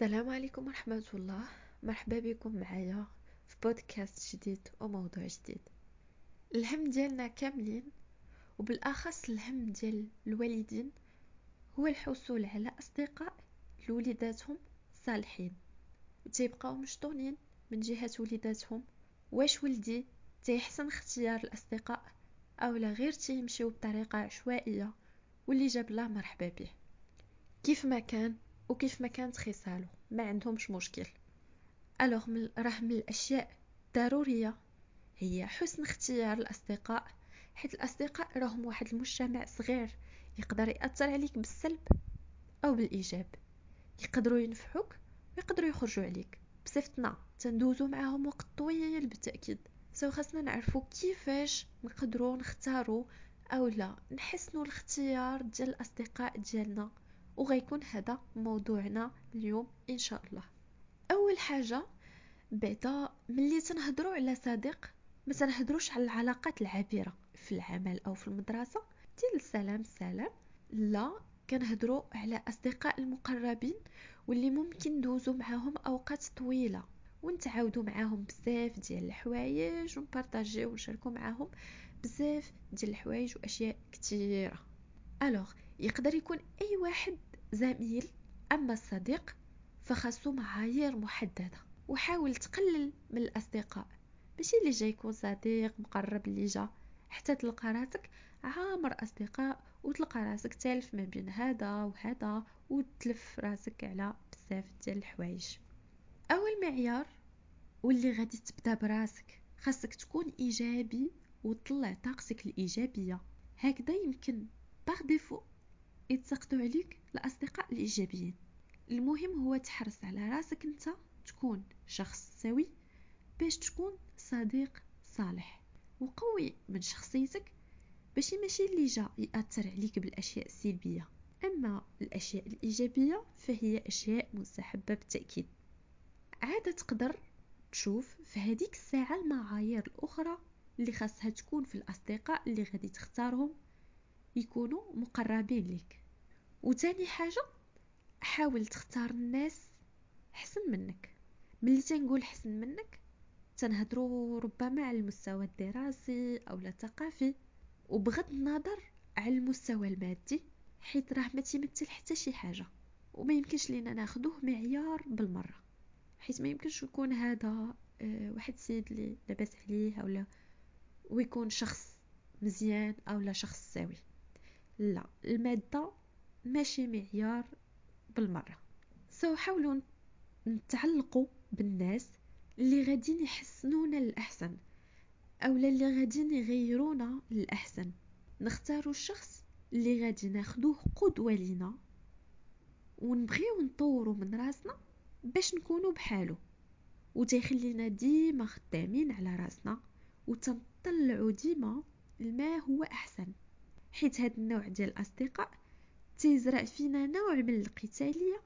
السلام عليكم ورحمة الله. مرحبا بكم معايا في بودكاست جديد وموضوع جديد. الهم ديالنا كاملين وبالأخص الهم ديال الوالدين هو الحصول على أصدقاء لوليداتهم صالحين. وتيبقاو مشطونين من جهة وليداتهم. واش ولدي تيحسن اختيار الأصدقاء أو لا غير تيمشيو بطريقة عشوائية واللي جاب الله مرحبا به. كيف ما كان؟ وكيف ما كانت خصاله ما عندهمش مشكل. ألوغ راه من الأشياء ضروريه هي حسن اختيار الأصدقاء حيت الأصدقاء راهم واحد المجتمع صغير يقدر يأثر عليك بالسلب أو بالإيجاب. يقدروا ينفعوك ويقدروا يخرجوا عليك. بصفتنا تندوزو معاهم وقت طويل بالتأكيد. سو خاصنا نعرفوا كيفاش نقدروا نختاروا أو لا نحسنوا الاختيار ديال الأصدقاء ديالنا. وغيكون هذا موضوعنا اليوم إن شاء الله. أول حاجة بعدا ملي تنهضروا على صديق ما تنهضروش على العلاقات العابرة في العمل أو في المدرسة. ديال السلام السلام لا كنهضروا على أصدقاء المقربين واللي ممكن ندوزو معاهم أوقات طويلة. ونتعاودوا معاهم بزاف ديال الحوايج ونبارطاجيو ونشاركوا معاهم بزاف ديال الحوايج وأشياء كثيره ألوغ يقدر يكون أي واحد زميل أما الصديق فخاصو معايير محددة. وحاول تقلل من الأصدقاء. ماشي اللي جاي يكون صديق مقرب اللي جا. حتى تلقى راسك عامر أصدقاء وتلقى راسك تالف ما بين هذا وهذا وتلف راسك على بزاف ديال الحوايج. اول معيار واللي غادي تبدا براسك. خاصك تكون إيجابي وتطلع طاقتك الإيجابية. هكذا يمكن باغ ديفو يتسقطوا عليك الأصدقاء الإيجابيين. المهم هو تحرص على راسك أنت تكون شخص سوي باش تكون صديق صالح وقوي من شخصيتك باش ماشي اللي جا يأثر عليك بالأشياء السلبية. أما الأشياء الإيجابية فهي أشياء مستحبة بالتأكيد. عاد تقدر تشوف في هذيك الساعة المعايير الأخرى اللي خاصها تكون في الأصدقاء اللي غادي تختارهم يكونوا مقربين لك وتاني حاجة حاول تختار الناس حسن منك. ملي تنقول حسن منك تنهضروا ربما على المستوى الدراسي أو الثقافي وبغض النظر على المستوى المادي حيت راه ما تيمثل حتى شي حاجة. وما يمكنش لينا ناخذوه معيار بالمرة حيت ما يمكنش يكون هذا آه، واحد السيد اللي لاباس عليه اولا ويكون شخص مزيان اولا شخص سوي. لا المادة ماشي معيار بالمرة. سو حاولوا نتعلقوا بالناس اللي غاديين يحسنونا للأحسن اولا اللي غاديين يغيرونا للأحسن. نختاروا الشخص اللي غادي ناخدوه قدوة لينا ونبغيو نطوروا من راسنا باش نكونوا بحالو. وتيخلينا ديما خدامين على راسنا وتنطلعوا ديما لما هو أحسن. حيت هاد النوع ديال الأصدقاء تيزرع فينا نوع من القتالية.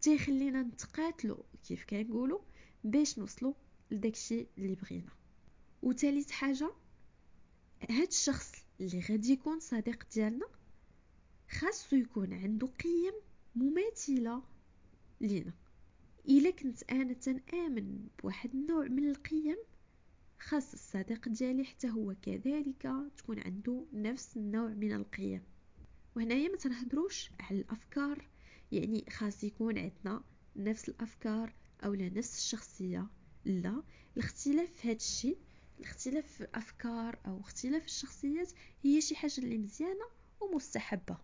تيخلينا نتقاتلوا كيف كنقولوا باش نوصلوا لداكشي اللي بغينا. وثالث حاجة هاد الشخص اللي غادي يكون صديق ديالنا خاصو يكون عنده قيم مماثلة لينا. إلا كنت أنا تنآمن بواحد النوع من القيم خاص الصديق ديالي حتى هو كذلك تكون عنده نفس النوع من القيم. وهنايا ما تنهضروش على الأفكار يعني خاص يكون عندنا نفس الأفكار أو لا نفس الشخصية. لا الاختلاف في هذا الشيء الاختلاف في الأفكار أو اختلاف الشخصيات هي شي حاجة اللي مزيانة ومستحبة.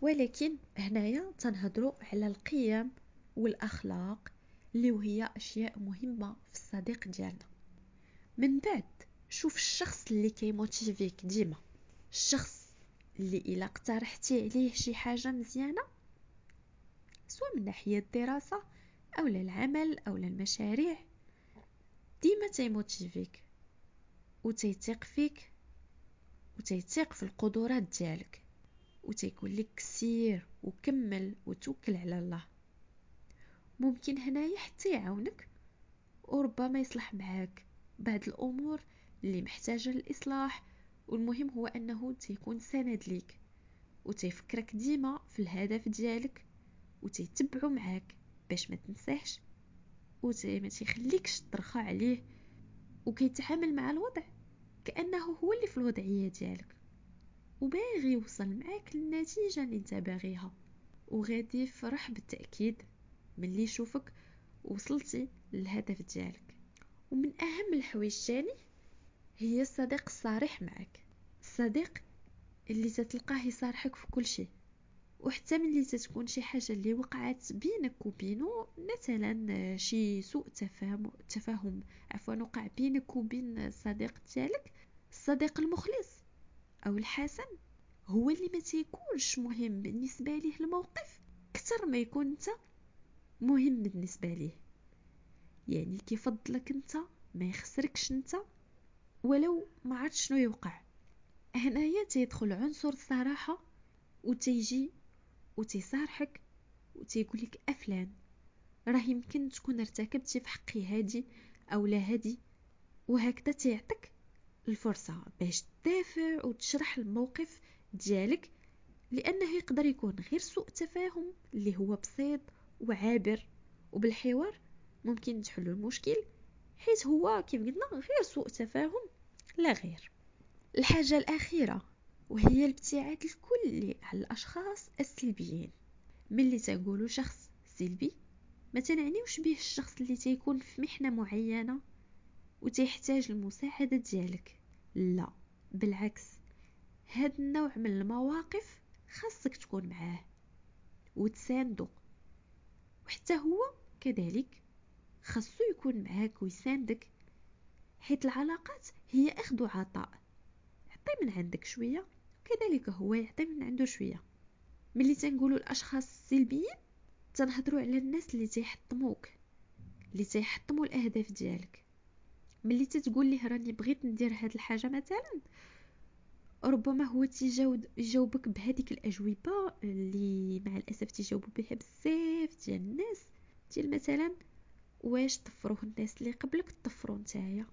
ولكن هنايا تنهضروا على القيم والأخلاق اللي وهي أشياء مهمة في الصديق ديالنا. من بعد شوف الشخص اللي كيموتيفيك ديما. الشخص اللي إلا اقترحتي عليه شي حاجة مزيانة؟ سواء من ناحية الدراسة أو العمل أو المشاريع. ديما تيموتيفيك وتيثيق فيك وتيثيق في القدرات ديالك. وتيقول لك سير وكمل وتوكل على الله. ممكن هنايا حتى يعاونك وربما يصلح معاك بعض الأمور اللي محتاجة للإصلاح والمهم هو أنه تيكون سند ليك وتيفكرك ديما في الهدف ديالك وتيتبعو معاك باش ما تنساهش وما تيخليكش ترخى عليه وكيتعامل مع الوضع كأنه هو اللي في الوضعية ديالك وباغي يوصل معاك للنتيجة اللي انت باغيها. وغادي يفرح بالتأكيد ملي يشوفك وصلتي للهدف ديالك. ومن أهم الحوايج تاني هي الصديق الصريح معك. الصديق اللي تتلقاه يصارحك في كل شيء. وحتى ملي تتكون شي حاجة اللي وقعت بينك وبينه مثلا شي سوء تفاهم تفاهم عفوا وقع بينك وبين الصديق ديالك الصديق المخلص أو الحسن هو اللي ما تيكونش مهم بالنسبة ليه الموقف أكثر ما يكون أنت مهم بالنسبة ليه. يعني كيفضلك أنت ما يخسركش أنت. ولو ما عرفت شنو يوقع. هنايا تيدخل عنصر الصراحة وتيجي وتيصارحك وتيقول لك أفلان راه يمكن تكون ارتكبتي في حقي هادي أو لا هادي وهكذا تيعطيك الفرصة باش تدافع وتشرح الموقف ديالك لأنه يقدر يكون غير سوء تفاهم اللي هو بسيط وعابر وبالحوار ممكن تحلوا المشكل حيث هو كيف قلنا غير سوء تفاهم لا غير. الحاجة الأخيرة وهي الابتعاد الكلي على الأشخاص السلبيين. ملي تقولوا شخص سلبي ما تنعنيوش به الشخص اللي تيكون في محنة معينة وتيحتاج المساعدة ديالك. لا بالعكس. هاد النوع من المواقف خاصك تكون معاه وتساندو. وحتى هو كذلك خاصو يكون معاك ويساندك حيث العلاقات هي أخذ وعطاء عطي من عندك شوية وكذلك هو يعطي من عنده شوية. ملي تنقولوا الأشخاص السلبيين تنهضروا على الناس اللي تيحطموك اللي تيحطموا الأهداف ديالك. ملي تتقول ليه راني بغيت ندير هاد الحاجة مثلا ربما هو تيجاوب يجاوبك بهذيك الأجوبة اللي مع الأسف تيجاوبوا بها بزاف ديال الناس. ديال مثلا واش طفروه الناس اللي قبلك طفروا نتايا؟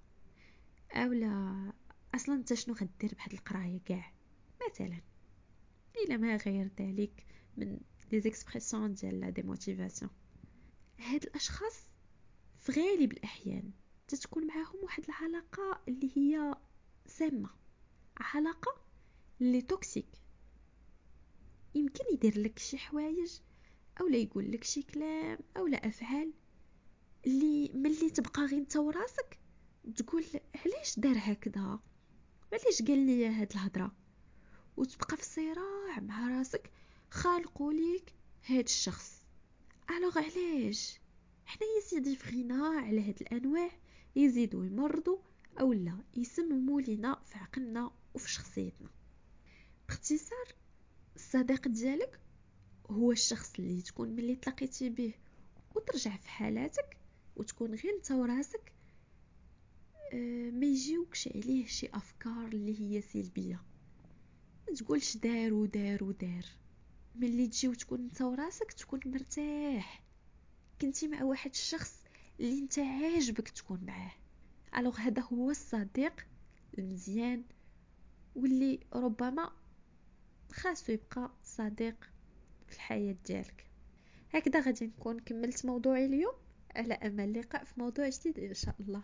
اولا أصلا أنت شنو غدير بهاد القراية كاع؟ مثلا. إلى ما غير ذلك من les expressions ديال la démotivation هاد الأشخاص في غالب الأحيان تتكون معاهم واحد العلاقة اللي هي سامة. علاقة اللي توكسيك يمكن يدير لك شي حوايج أو لا يقول لك شي كلام أو لا أفعال اللي ملي تبقى غير أنت وراسك تقول علاش دار هكذا؟ علاش قال لي هاد الهضرة؟ وتبقى في صراع مع راسك خالقوا ليك هاد الشخص. ألوغ علاش؟ حنا يا سيدي فغينا على هاد الأنواع يزيدوا يمرضوا أو لا يسمموا لينا في عقلنا وفي شخصيتنا. باختصار الصديق ديالك هو الشخص اللي تكون ملي تلاقيتي به وترجع في حالاتك وتكون غير انت وراسك ما يجيوكش عليه شي أفكار اللي هي سلبية. ما تقولش دار ودار ودار. ملي تجي وتكون انت وراسك تكون مرتاح. كنتي مع واحد الشخص اللي انت عاجبك تكون معاه. ألوغ هذا هو الصديق المزيان واللي ربما خاصو يبقى صديق في الحياة ديالك. هكذا غادي نكون كملت موضوعي اليوم. على أمل اللقاء في موضوع جديد إن شاء الله.